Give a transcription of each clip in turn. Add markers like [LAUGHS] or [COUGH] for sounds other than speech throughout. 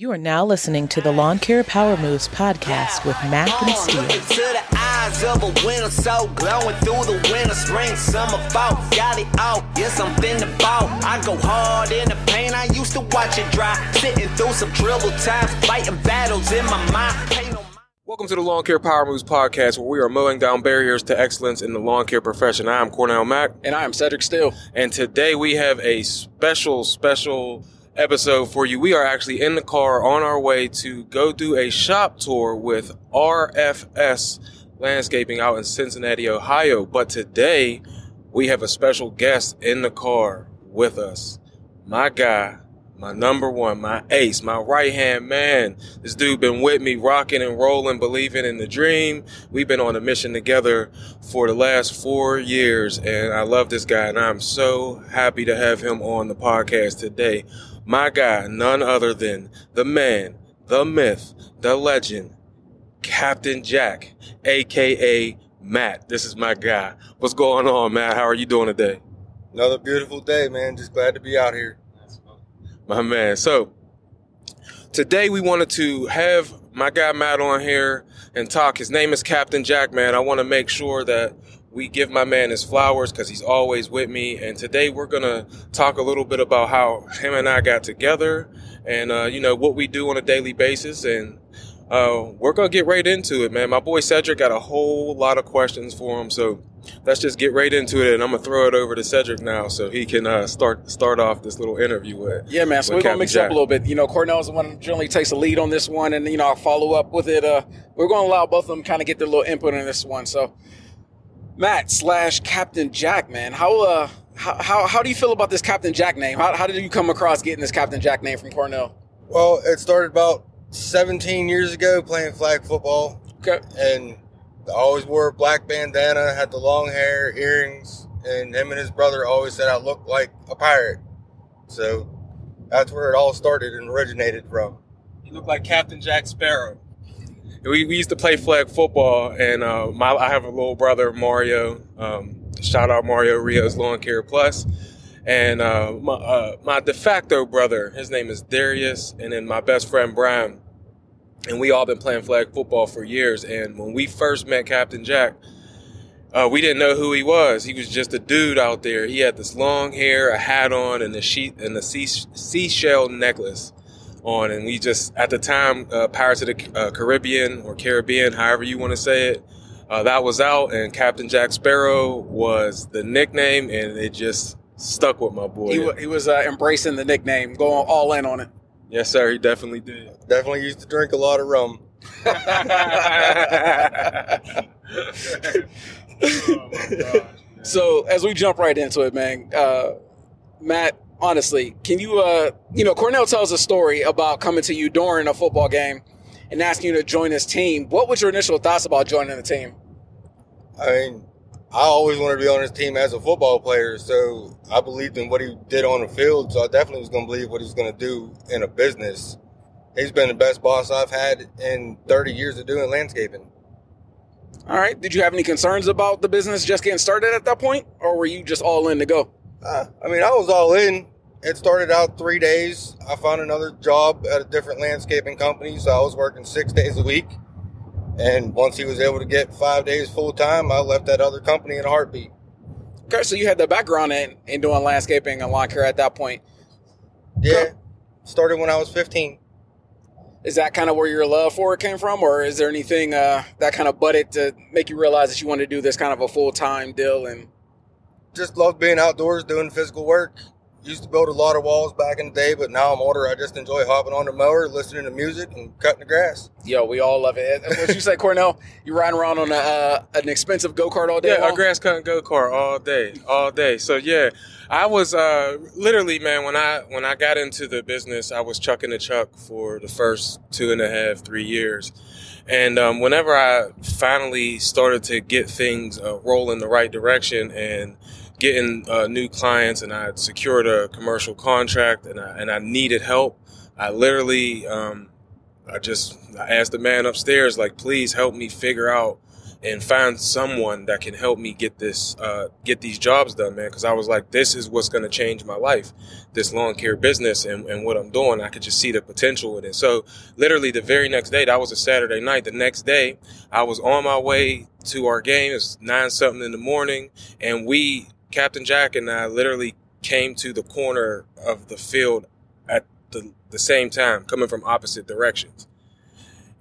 You are now listening to the Lawn Care Power Moves podcast with Mack and Steel. To the eyes of a winter, so glowing through the winter, spring, summer, fall. Got it all, yes, I'm finna ball. I go hard in the pain, I used to watch it dry. Sitting through some troubled times, fighting battles in my mind. Pain on my- Welcome to the Lawn Care Power Moves podcast, where we are mowing down barriers to excellence in the lawn care profession. I am Cornell Mack, And I am Cedric Steele. and today we have a special, special episode for you. We are actually in the car on our way to go do a shop tour with RFS Landscaping out in Cincinnati, Ohio. But today we have a special guest in the car with us. My guy, my number one, my ace, my right hand man. This dude been with me, rocking and rolling, believing in the dream. We've been on a mission together for the last four years, and I love this guy, and I'm so happy to have him on the podcast today. My guy, none other than the man, the myth, the legend, Captain Jack, aka Matt. This is my guy. What's going on, Matt? How are you doing today? Another beautiful day, man. Just glad to be out here. My man. So today we wanted to have my guy Matt on here and talk. His name is Captain Jack, man. I want to make sure that we give my man his flowers because he's always with me. And today we're gonna talk a little bit about how him and I got together and uh, you know what we do on a daily basis and uh, we're gonna get right into it, man. My boy Cedric got a whole lot of questions for him, so let's just get right into it. And I'm gonna throw it over to Cedric now, so he can uh, start start off this little interview with. Yeah, man. So we're gonna mix it up a little bit. You know, Cornell's the one who generally takes the lead on this one, and you know, I'll follow up with it. Uh, we're gonna allow both of them kind of get their little input on this one. So, Matt slash Captain Jack, man, how uh, how, how how do you feel about this Captain Jack name? How how did you come across getting this Captain Jack name from Cornell? Well, it started about 17 years ago playing flag football, Okay. and I always wore a black bandana, had the long hair, earrings, and him and his brother always said I looked like a pirate. So that's where it all started and originated from. You look like Captain Jack Sparrow. We, we used to play flag football, and uh, my I have a little brother Mario. Um, shout out Mario Rios Lawn Care Plus, and uh, my uh, my de facto brother. His name is Darius, and then my best friend Brian. And we all been playing flag football for years. And when we first met Captain Jack, uh, we didn't know who he was. He was just a dude out there. He had this long hair, a hat on, and a sheet and a sea, seashell necklace on. And we just at the time, uh, Pirates of the uh, Caribbean or Caribbean, however you want to say it, uh, that was out. And Captain Jack Sparrow was the nickname, and it just stuck with my boy. He, wa- he was uh, embracing the nickname, going all in on it. yes, sir. He definitely did. Definitely used to drink a lot of rum. [LAUGHS] [LAUGHS] So as we jump right into it, man, uh, Matt, honestly, can you, uh, you know, Cornell tells a story about coming to you during a football game and asking you to join his team. What was your initial thoughts about joining the team? I mean, I always wanted to be on his team as a football player, so I believed in what he did on the field. So I definitely was going to believe what he's going to do in a business. He's been the best boss I've had in 30 years of doing landscaping. All right. Did you have any concerns about the business just getting started at that point, or were you just all in to go? Uh, I mean, I was all in. It started out three days. I found another job at a different landscaping company, so I was working six days a week. And once he was able to get five days full time, I left that other company in a heartbeat. Okay, so you had the background in, in doing landscaping and lawn care at that point. Yeah, started when I was 15. Is that kind of where your love for it came from, or is there anything uh, that kind of butted to make you realize that you wanted to do this kind of a full time deal? And just love being outdoors doing physical work. Used to build a lot of walls back in the day, but now I'm older. I just enjoy hopping on the mower, listening to music, and cutting the grass. yo, we all love it. What you say, Cornell? You riding around on a, uh, an expensive go kart all day? Yeah, a grass cutting go kart all day, all day. So yeah, I was uh, literally, man. When I when I got into the business, I was chucking the chuck for the first two and a half, three years, and um, whenever I finally started to get things uh, roll in the right direction and getting uh, new clients, and I secured a commercial contract, and I and I needed help, I literally um, I just I asked the man upstairs, like, please help me figure out and find someone that can help me get this uh, get these jobs done, man. Because I was like, this is what's going to change my life, this lawn care business and, and what I'm doing. I could just see the potential in it. So literally the very next day, that was a Saturday night. The next day, I was on my way to our game. It's nine something in the morning, and we, Captain Jack and I, literally came to the corner of the field at the, the same time, coming from opposite directions.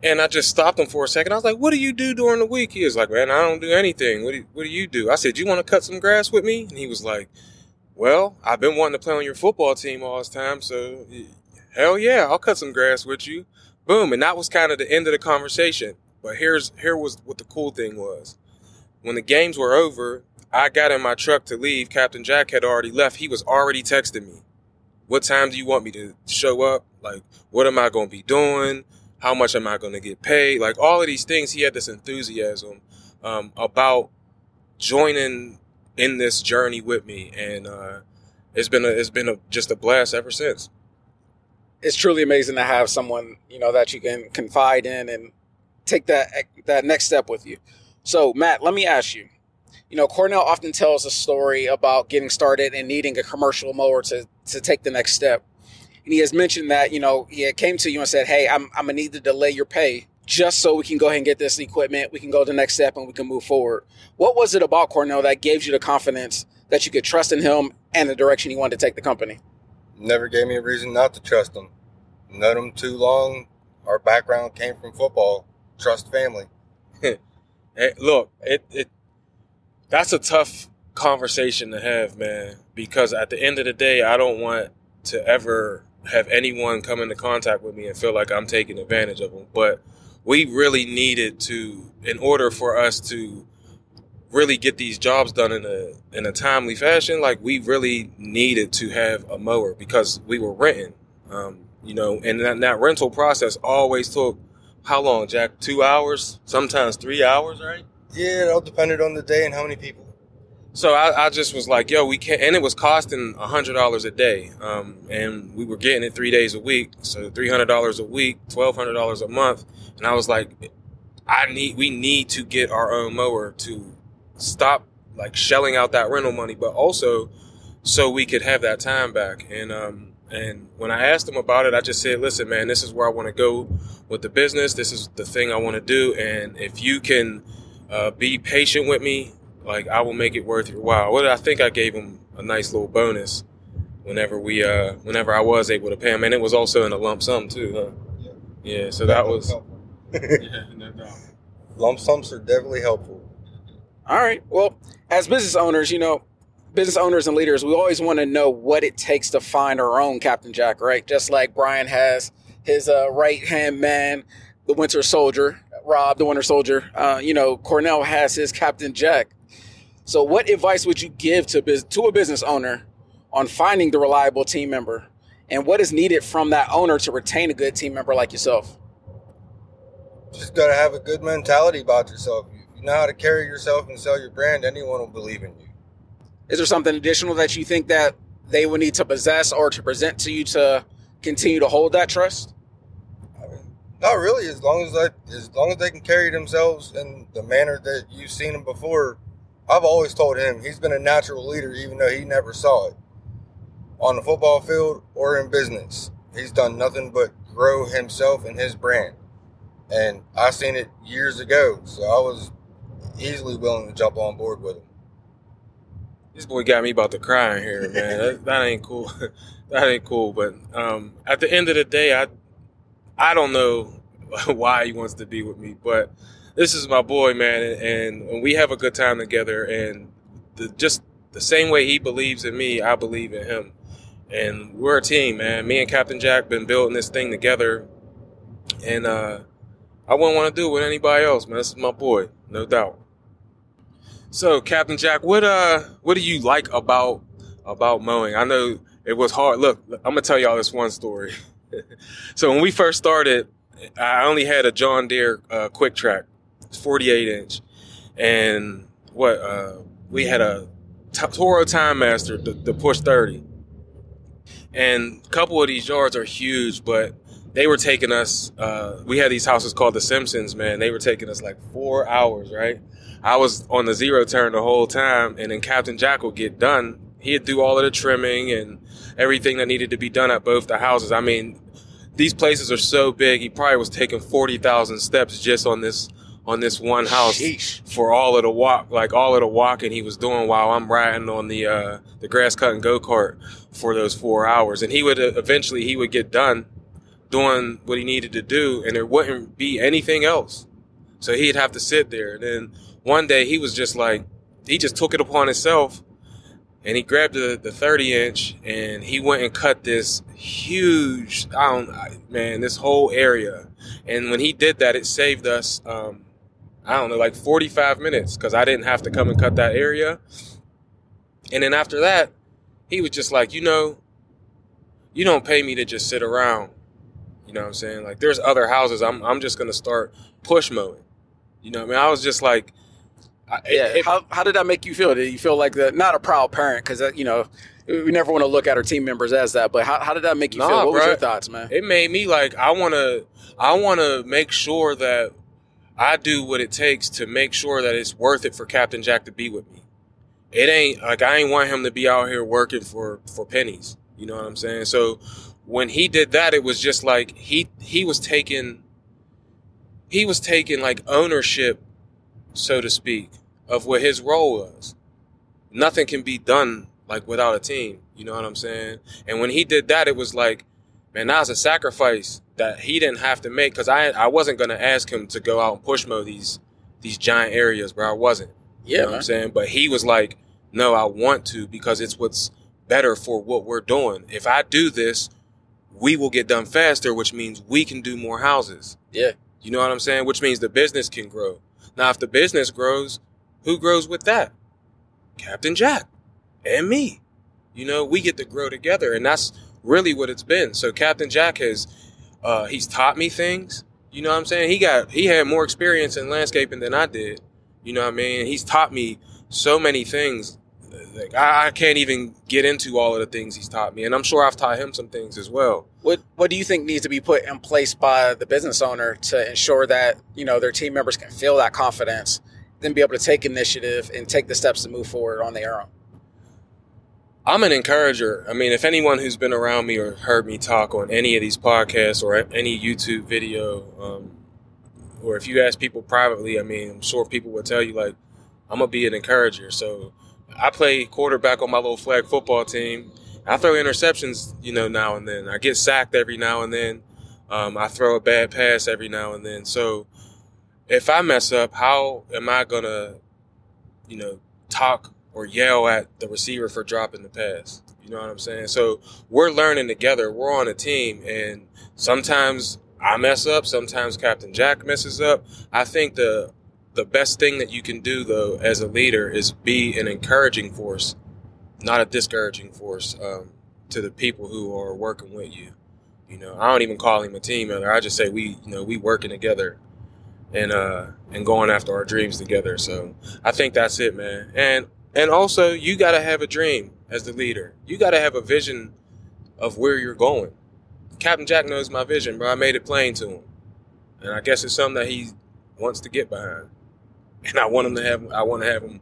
And I just stopped him for a second. I was like, "What do you do during the week?" He was like, "Man, I don't do anything. What do you, What do you do?" I said, "You want to cut some grass with me?" And he was like, "Well, I've been wanting to play on your football team all this time, so hell yeah, I'll cut some grass with you." Boom, and that was kind of the end of the conversation. But here's here was what the cool thing was. When the games were over, I got in my truck to leave. Captain Jack had already left. He was already texting me. What time do you want me to show up? Like, what am I going to be doing? how much am I going to get paid? Like all of these things, he had this enthusiasm um, about joining in this journey with me, and uh, it's been a, it's been a, just a blast ever since. It's truly amazing to have someone you know that you can confide in and take that that next step with you. So, Matt, let me ask you. You know, Cornell often tells a story about getting started and needing a commercial mower to to take the next step and he has mentioned that you know he came to you and said, "Hey, I'm I'm gonna need to delay your pay just so we can go ahead and get this equipment. We can go to the next step and we can move forward." What was it about Cornell that gave you the confidence that you could trust in him and the direction he wanted to take the company? Never gave me a reason not to trust him. Known him too long. Our background came from football. Trust family. [LAUGHS] hey, look, it it that's a tough conversation to have, man. Because at the end of the day, I don't want to ever have anyone come into contact with me and feel like I'm taking advantage of them. But we really needed to, in order for us to really get these jobs done in a in a timely fashion, like we really needed to have a mower because we were renting. Um, you know, and that, that rental process always took how long, Jack? Two hours, sometimes three hours, right? Yeah, it all depended on the day and how many people. So I, I, just was like, yo, we can't, and it was costing hundred dollars a day, um, and we were getting it three days a week, so three hundred dollars a week, twelve hundred dollars a month, and I was like, I need, we need to get our own mower to stop like shelling out that rental money, but also so we could have that time back. And um, and when I asked him about it, I just said, listen, man, this is where I want to go with the business. This is the thing I want to do, and if you can uh, be patient with me like I will make it worth your while. What I think I gave him a nice little bonus whenever we uh whenever I was able to pay him, and it was also in a lump sum too. Huh? Yeah. yeah. So that, that was. yeah, no doubt. [LAUGHS] Lump sums are definitely helpful. All right. Well, as business owners, you know, business owners and leaders, we always want to know what it takes to find our own Captain Jack, right? Just like Brian has his uh, right hand man, the Winter Soldier, Rob, the Winter Soldier. Uh, you know, Cornell has his Captain Jack. So, what advice would you give to to a business owner on finding the reliable team member, and what is needed from that owner to retain a good team member like yourself? Just gotta have a good mentality about yourself. If you know how to carry yourself and sell your brand, anyone will believe in you. Is there something additional that you think that they would need to possess or to present to you to continue to hold that trust? Not really. As long as I, as long as they can carry themselves in the manner that you've seen them before, I've always told him he's been a natural leader, even though he never saw it on the football field or in business. He's done nothing but grow himself and his brand. And I seen it years ago, so I was easily willing to jump on board with him. This boy got me about to cry in here, man. [LAUGHS] that, that, ain't cool. [LAUGHS] that ain't cool. But um, at the end of the day, I I don't know [LAUGHS] why he wants to be with me, but this is my boy, man, and, and we have a good time together. And the, just the same way he believes in me, I believe in him. And we're a team, man. Me and Captain Jack been building this thing together, and uh, I wouldn't want to do it with anybody else, man. This is my boy, no doubt. So, Captain Jack, what uh, what do you like about about mowing? I know it was hard. Look, I'm gonna tell y'all this one story. [LAUGHS] so when we first started, I only had a John Deere uh, QuikTrak, 48 inch, and what uh, we had a Toro Time Master, the, the push 30, and a couple of these yards are huge, but they were taking us. Uh, we had these houses called the Simpsons, man. They were taking us like four hours, right? I was on the zero turn the whole time, and then Captain Jack would get done. He'd do all of the trimming and everything that needed to be done at both the houses. I mean, these places are so big. He probably was taking forty thousand steps just on this on this one house Sheesh. for all of the walk, like all of the walking he was doing while I'm riding on the uh, the grass cutting go kart for those four hours. And he would uh, eventually he would get done doing what he needed to do, and there wouldn't be anything else. So he'd have to sit there. And then one day he was just like, he just took it upon himself, and he grabbed the, the 30 inch and he went and cut this huge, I don't, man, this whole area. And when he did that, it saved us. Um, I don't know, like 45 minutes because I didn't have to come and cut that area. And then after that, he was just like, you know, you don't pay me to just sit around. You know what I'm saying? Like there's other houses. I'm I'm just gonna start push mowing. You know what I mean? I was just like, I, Yeah. it- how, how did that make you feel? Did you feel like the not a proud parent because you know we never want to look at our team members as that, but how, how did that make you Nah, feel? What was your thoughts, man? it made me like I want to I want to make sure that I do what it takes to make sure that it's worth it for Captain Jack to be with me. It ain't like I ain't want him to be out here working for for pennies. You know what I'm saying? So when he did that, it was just like he he was taking he was taking like ownership, so to speak, of what his role was. Nothing can be done like without a team. You know what I'm saying? And when he did that, it was like, man, that was a sacrifice that he didn't have to make because I I wasn't gonna ask him to go out and push mow these these giant areas, bro. I wasn't. You Yeah, know what. I'm saying? But he was like, no, I want to because it's what's better for what we're doing. If I do this, we will get done faster, which means we can do more houses. Yeah. You know what I'm saying? Which means the business can grow. Now, if the business grows, who grows with that? Captain Jack and me. You know, we get to grow together, and that's really what it's been. So Captain Jack has, uh, he's taught me things. You know what I'm saying? He got, he had more experience in landscaping than I did. You know what I mean? He's taught me so many things. Like I, I can't even get into all of the things he's taught me, and I'm sure I've taught him some things as well. What What do you think needs to be put in place by the business owner to ensure that you know their team members can feel that confidence, then be able to take initiative and take the steps to move forward on their own? I'm an encourager. I mean, if anyone who's been around me or heard me talk on any of these podcasts or any YouTube video, um, or if you ask people privately, I mean, I'm sure people will tell you like, I'm gonna be an encourager. So I play quarterback on my little flag football team. I throw interceptions, you know, now and then. I get sacked every now and then. Um, I throw a bad pass every now and then. So if I mess up, how am I gonna, you know, talk or yell at the receiver for dropping the pass? You know what I'm saying? So we're learning together. We're on a team, and sometimes I mess up. Sometimes Captain Jack messes up. I think the the best thing that you can do though as a leader is be an encouraging force, not a discouraging force um, to the people who are working with you. You know, I don't even call him a team member. I just say we, you know, we working together and uh and going after our dreams together. So I think that's it, man. And and also you got to have a dream as the leader. You got to have a vision of where you're going. Captain Jack knows my vision, bro. I made it plain to him, and I guess it's something that he wants to get behind. [LAUGHS] And I want him to have. I want to have him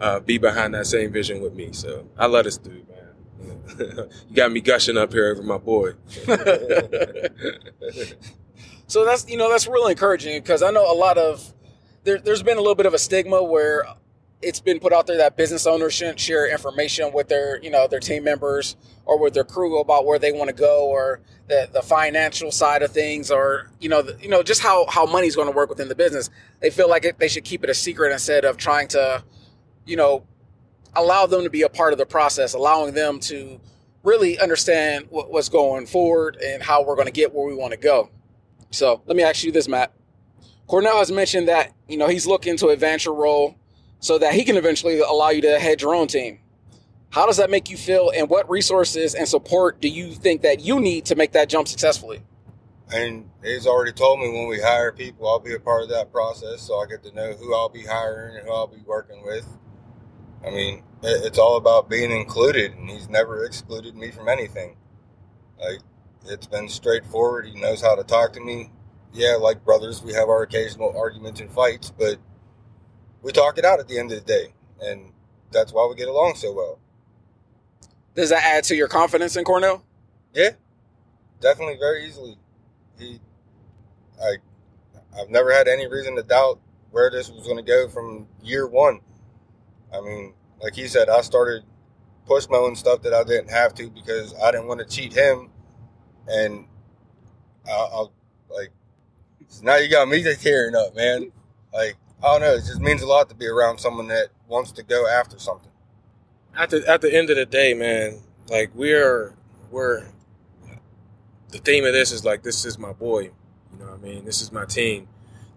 uh, be behind that same vision with me. So I love this dude, man. [LAUGHS] you got me gushing up here over my boy. [LAUGHS] So that's you know that's really encouraging because I know a lot of there, there's been a little bit of a stigma where it's been put out there that business owners shouldn't share information with their you know their team members or with their crew about where they want to go or the, the financial side of things or you know the, you know just how how money's going to work within the business. They feel like it, they should keep it a secret instead of trying to you know allow them to be a part of the process, allowing them to really understand what, what's going forward and how we're going to get where we want to go. So let me ask you this, Matt. Cornell has mentioned that you know he's looking to advance your role so that he can eventually allow you to head your own team. How does that make you feel, and what resources and support do you think that you need to make that jump successfully? And he's already told me when we hire people, I'll be a part of that process, so I get to know who I'll be hiring and who I'll be working with. I mean, it's all about being included, and he's never excluded me from anything. Like, it's been straightforward. He knows how to talk to me. Yeah, like brothers, we have our occasional arguments and fights, but we talk it out at the end of the day, and that's why we get along so well. Does that add to your confidence in Cornell? Yeah, definitely, very easily. He, I, I've never had any reason to doubt where this was going to go from year one. I mean, like he said, I started push mowing stuff that I didn't have to because I didn't want to cheat him, and I, I'll like. Now you got me just [LAUGHS] tearing up, man. Like I don't know, it just means a lot to be around someone that wants to go after something. At the at the end of the day, man, like we're we're the theme of this is like this is my boy. You know what I mean? This is my team.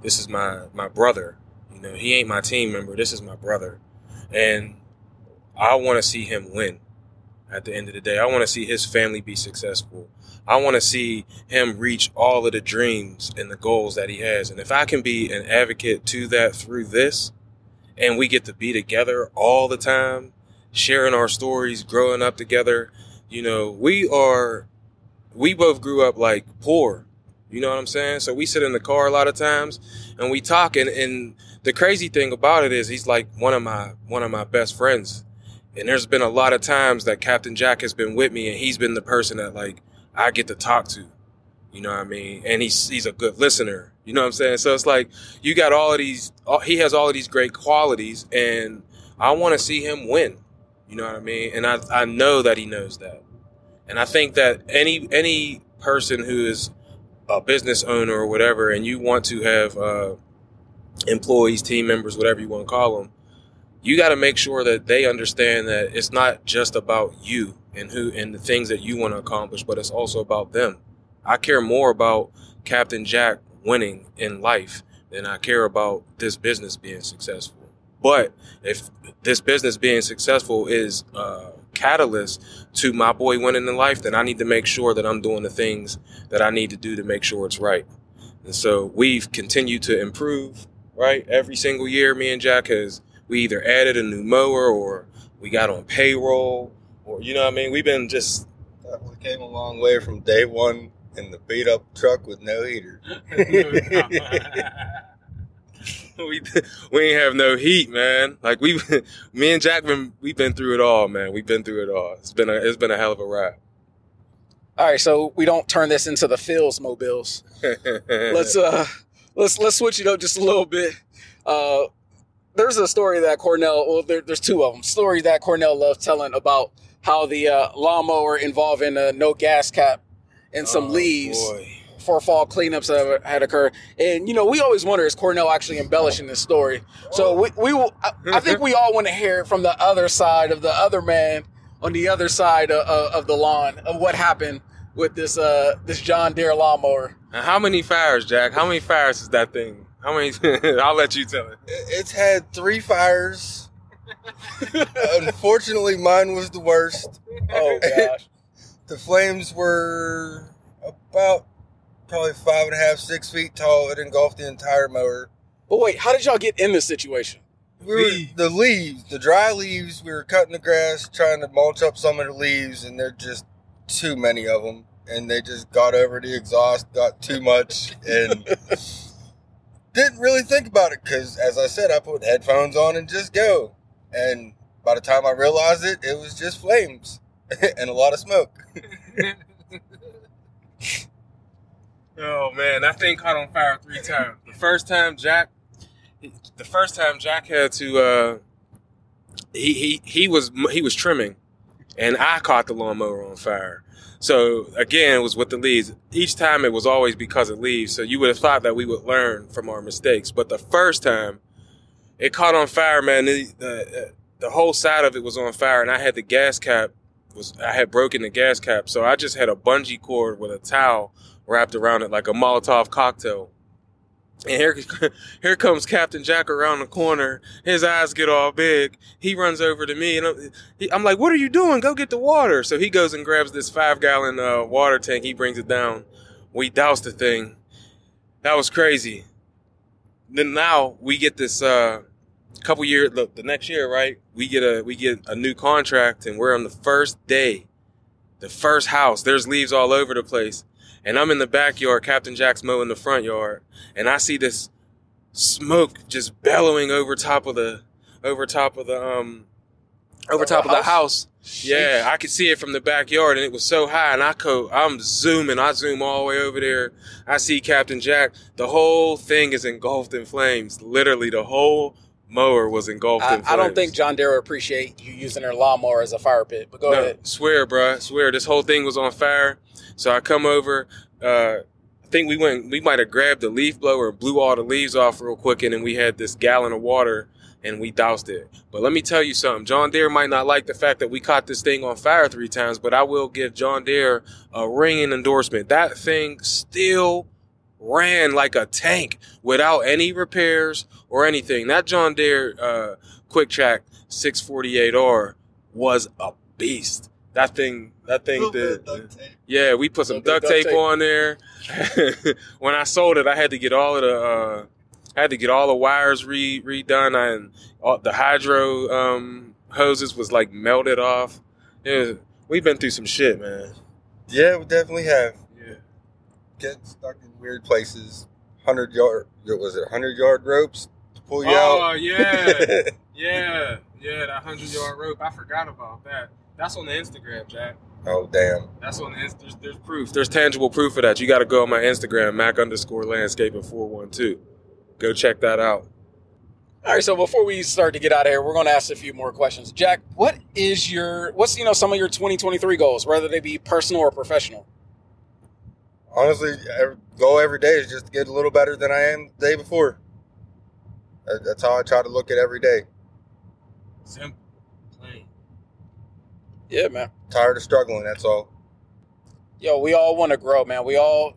This is my my brother. You know, he ain't my team member. This is my brother. And I want to see him win at the end of the day. I want to see his family be successful. I want to see him reach all of the dreams and the goals that he has. And if I can be an advocate to that through this, and we get to be together all the time, sharing our stories, growing up together, you know, we are, we both grew up like poor. You know what I'm saying? So we sit in the car a lot of times and we talk and, and the crazy thing about it is he's like one of my, one of my best friends. And there's been a lot of times that Captain Jack has been with me and he's been the person that like I get to talk to. You know what I mean? And he's he's a good listener. You know what I'm saying? So it's like you got all of these he has all of these great qualities and I want to see him win. You know what I mean? And I I know that he knows that. And I think that any any person who is a business owner or whatever and you want to have uh, employees, team members, whatever you want to call them, you got to make sure that they understand that it's not just about you and who and the things that you want to accomplish, but it's also about them. I care more about Captain Jack winning in life than I care about this business being successful. But if this business being successful is a catalyst to my boy winning in life, then I need to make sure that I'm doing the things that I need to do to make sure it's right. And so we've continued to improve, right? Every single year, me and Jack has we either added a new mower or we got on payroll or you know what I mean. We've been just we came a long way from day one in the beat up truck with no heater. [LAUGHS] we we ain't have no heat, man. Like we, me and Jack been we've been through it all, man. We've been through it all. It's been a it's been a hell of a ride. All right, so we don't turn this into the Phil's mobiles. [LAUGHS] let's uh let's let's switch it up just a little bit. Uh there's a story that Cornell, well, there, there's two of them. Stories that Cornell loves telling about how the uh, lawnmower involving a no gas cap and some Oh, leaves boy. for fall cleanups that had occurred. And you know, we always wonder is Cornell actually embellishing this story? So we, we will. I, I think we all want to hear it from the other side of the other man on the other side of, of, of the lawn of what happened with this uh this John Deere lawnmower. And how many fires, Jack? How many fires is that thing? How many? [LAUGHS] I'll let you tell it. It's had three fires. [LAUGHS] Unfortunately, mine was the worst. Oh, oh [LAUGHS] gosh. The flames were about probably five and a half, six feet tall. It engulfed the entire mower. But wait, how did y'all get in this situation? We were, Leaves. the leaves, the dry leaves. We were cutting the grass, trying to mulch up some of the leaves, and there just too many of them, and they just got over the exhaust, got too much, and didn't really think about it because, as I said, I put headphones on and just go. And by the time I realized it, it was just flames [LAUGHS] and a lot of smoke. [LAUGHS] Oh man, that thing caught on fire three times. The first time Jack, the first time Jack had to, uh, he he he was he was trimming, and I caught the lawnmower on fire. So again, it was with the leaves. Each time it was always because of leaves. So you would have thought that we would learn from our mistakes. But the first time, it caught on fire, man. The, the, the whole side of it was on fire, and I had the gas cap was I had broken the gas cap, so I just had a bungee cord with a towel wrapped around it like a Molotov cocktail. And here, here comes Captain Jack around the corner. His eyes get all big. He runs over to me, and I'm, he, I'm like, "What are you doing? Go get the water!" So he goes and grabs this five gallon uh, water tank. He brings it down. We douse the thing. That was crazy. Then now we get this uh, couple years. The, the next year, right? We get a we get a new contract, and we're on the first day the first house, there's leaves all over the place. And I'm in the backyard, Captain Jack's mowing the front yard, and I see this smoke just bellowing over top of the over top of the um over top of the house? Yeah, I could see it from the backyard, and it was so high. And I co- I'm zooming. I zoom all the way over there. I see Captain Jack. The whole thing is engulfed in flames. Literally, the whole mower was engulfed I, in flames. I don't think John Deere appreciate you using their lawnmower as a fire pit. But go no, ahead. Swear, bruh. Swear. This whole thing was on fire. So I come over. Uh, I think we went. We might have grabbed the leaf blower, blew all the leaves off real quick, and then we had this gallon of water and we doused it. But let me tell you something. John Deere might not like the fact that we caught this thing on fire three times, but I will give John Deere a ringing endorsement. That thing still ran like a tank without any repairs or anything. That John Deere uh, QuikTrak 648R was a beast. That thing, that thing did. Yeah, we put some duct duct tape tape. on there. [LAUGHS] when I sold it, I had to get all of the, uh, I had to get all the wires re redone, and all, the hydro um, hoses was like melted off. Yeah, we've been through some shit, man. Yeah, we definitely have. Yeah. Getting stuck in weird places. Hundred yard, was it? Hundred yard ropes to pull you Oh out. Oh yeah, [LAUGHS] yeah, yeah. That hundred yard rope. I forgot about that. That's on the Instagram, Jack. oh damn! That's on the Inst- there's, there's proof. There's tangible proof of that. You got to go on my Instagram, Mack underscore landscaping four one two. Go check that out. All right, so before we start to get out of here, we're going to ask a few more questions. Jack, what is your what's you know some of your 2023 goals, whether they be personal or professional? Honestly, every, goal every day is just to get a little better than I am the day before. That's how I try to look at every day. Simple, plain. Yeah, man. Tired of struggling. That's all. Yo, we all want to grow, man. We all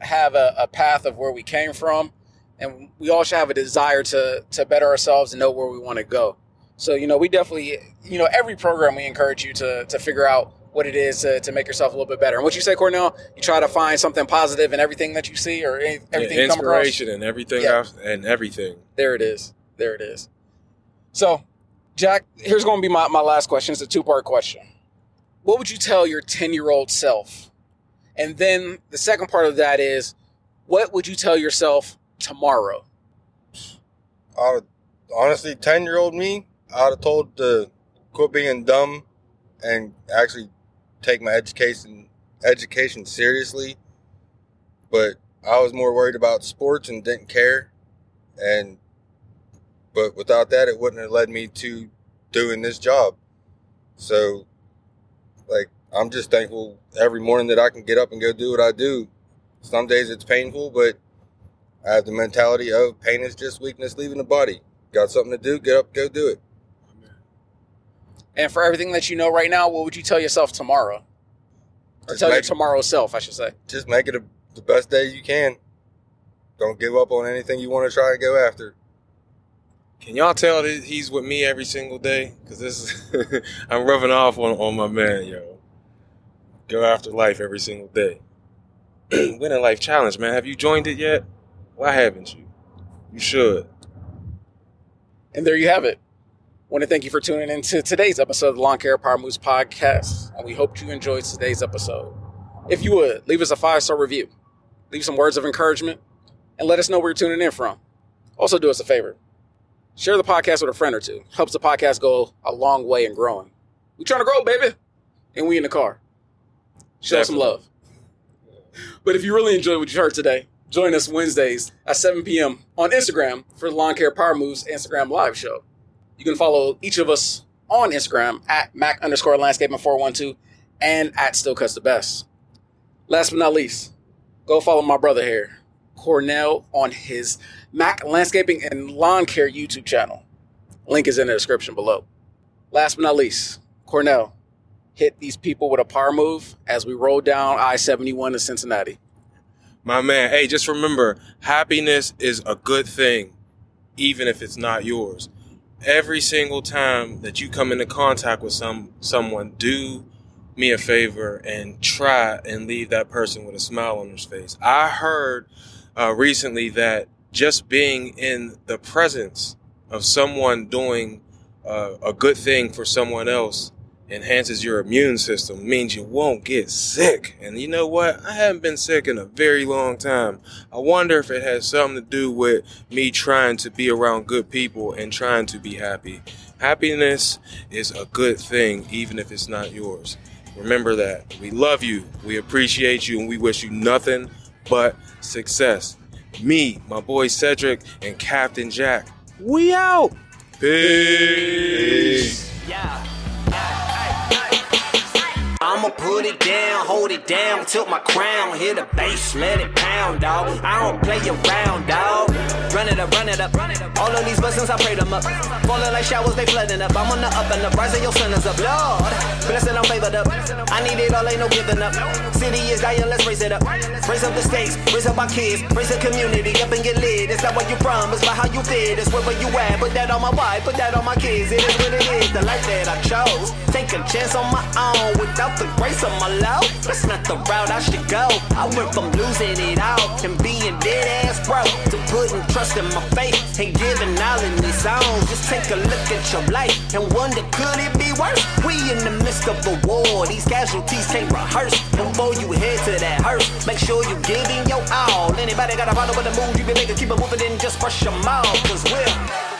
have a, a path of where we came from, and we all should have a desire to to better ourselves and know where we want to go. So, you know, we definitely, you know, every program we encourage you to to figure out what it is to, to make yourself a little bit better. And what you say, Cornell, you try to find something positive in everything that you see or any, everything Yeah, you come across. inspiration and everything Yeah. else and everything. There it is. There it is. So, Jack, here's going to be my, my last question. It's a two part question. What would you tell your 10 year old self? And then the second part of that is, what would you tell yourself tomorrow? I would, honestly, ten year old me, I'd have told to quit being dumb and actually take my education education seriously. But I was more worried about sports and didn't care. And but without that, it wouldn't have led me to doing this job. So, like, I'm just thankful every morning that I can get up and go do what I do. Some days it's painful, but I have the mentality of pain is just weakness leaving the body. Got something to do, get up, go do it. And for everything that you know right now, what would you tell yourself tomorrow? Or Just tell your tomorrow self, I should say. Just make it a, the best day you can. Don't give up on anything you want to try and go after. Can y'all tell that he's with me every single day? Because this is, [LAUGHS] I'm rubbing off on, on my man, yo. Go after life every single day. [CLEARS THROAT] Win in Life Challenge, man. Have you joined it yet? Why haven't you? You should. And there you have it. want to thank you for tuning in to today's episode of the Lawn Care Power Moves podcast. And we hope you enjoyed today's episode. If you would, leave us a five star review, leave some words of encouragement, and let us know where you're tuning in from. Also, do us a favor share the podcast with a friend or two. Helps the podcast go a long way in growing. We trying to grow, baby. And we in the car. Show some love. But if you really enjoyed what you heard today, join us Wednesdays at 7 p.m. on Instagram for the Lawn Care Power Moves Instagram live show. You can follow each of us on Instagram at Mack underscore landscaping 412 and at Steel Cuts the Best. Last but not least, go follow my brother here, Cornell, on his Mack Landscaping and Lawn Care YouTube channel. Link is in the description below. Last but not least, Cornell, hit these people with a power move as we roll down I 71 to Cincinnati. My man, hey, just remember happiness is a good thing, even if it's not yours. Every single time that you come into contact with some someone, do me a favor and try and leave that person with a smile on his face. I heard uh, recently that just being in the presence of someone doing uh, a good thing for someone else enhances your immune system, means you won't get sick. And you know what? I haven't been sick in a very long time. I wonder if it has something to do with me trying to be around good people and trying to be happy. Happiness is a good thing, even if it's not yours. Remember that. We love you, we appreciate you, and we wish you nothing but success. Me, my boy Cedric, and Captain Jack, we out. Peace. Yeah. I'ma put it down, hold it down, tilt my crown, hit the bass, let it pound, dog. I don't play around, dog. Run it up, run it up. All of these blessings, I pray them up. Falling like showers, they flooding up. I'm on the up and the rising, your sun is up. Lord, blessed, I'm favored up. I need it all, ain't no giving up. City is dying, let's raise it up. Raise up the stakes, raise up our kids, raise the community up and get lit. It's not what you promise, but how you fit. It's where you at. Put that on my wife, put that on my kids. It is what it is, the life that I chose. Take a chance on my own without the grace of my love. That's not the route I should go. I went from losing it all and being dead ass broke to putting trust in my faith and giving all in these songs. Just take a look at your life and wonder could it be worse? We in the midst of a war. These casualties can't rehearse. Before you head to that hearse, make sure you giving your all. Anybody got a problem with the mood you been making? Keep it moving and just brush your mouth. Cause we're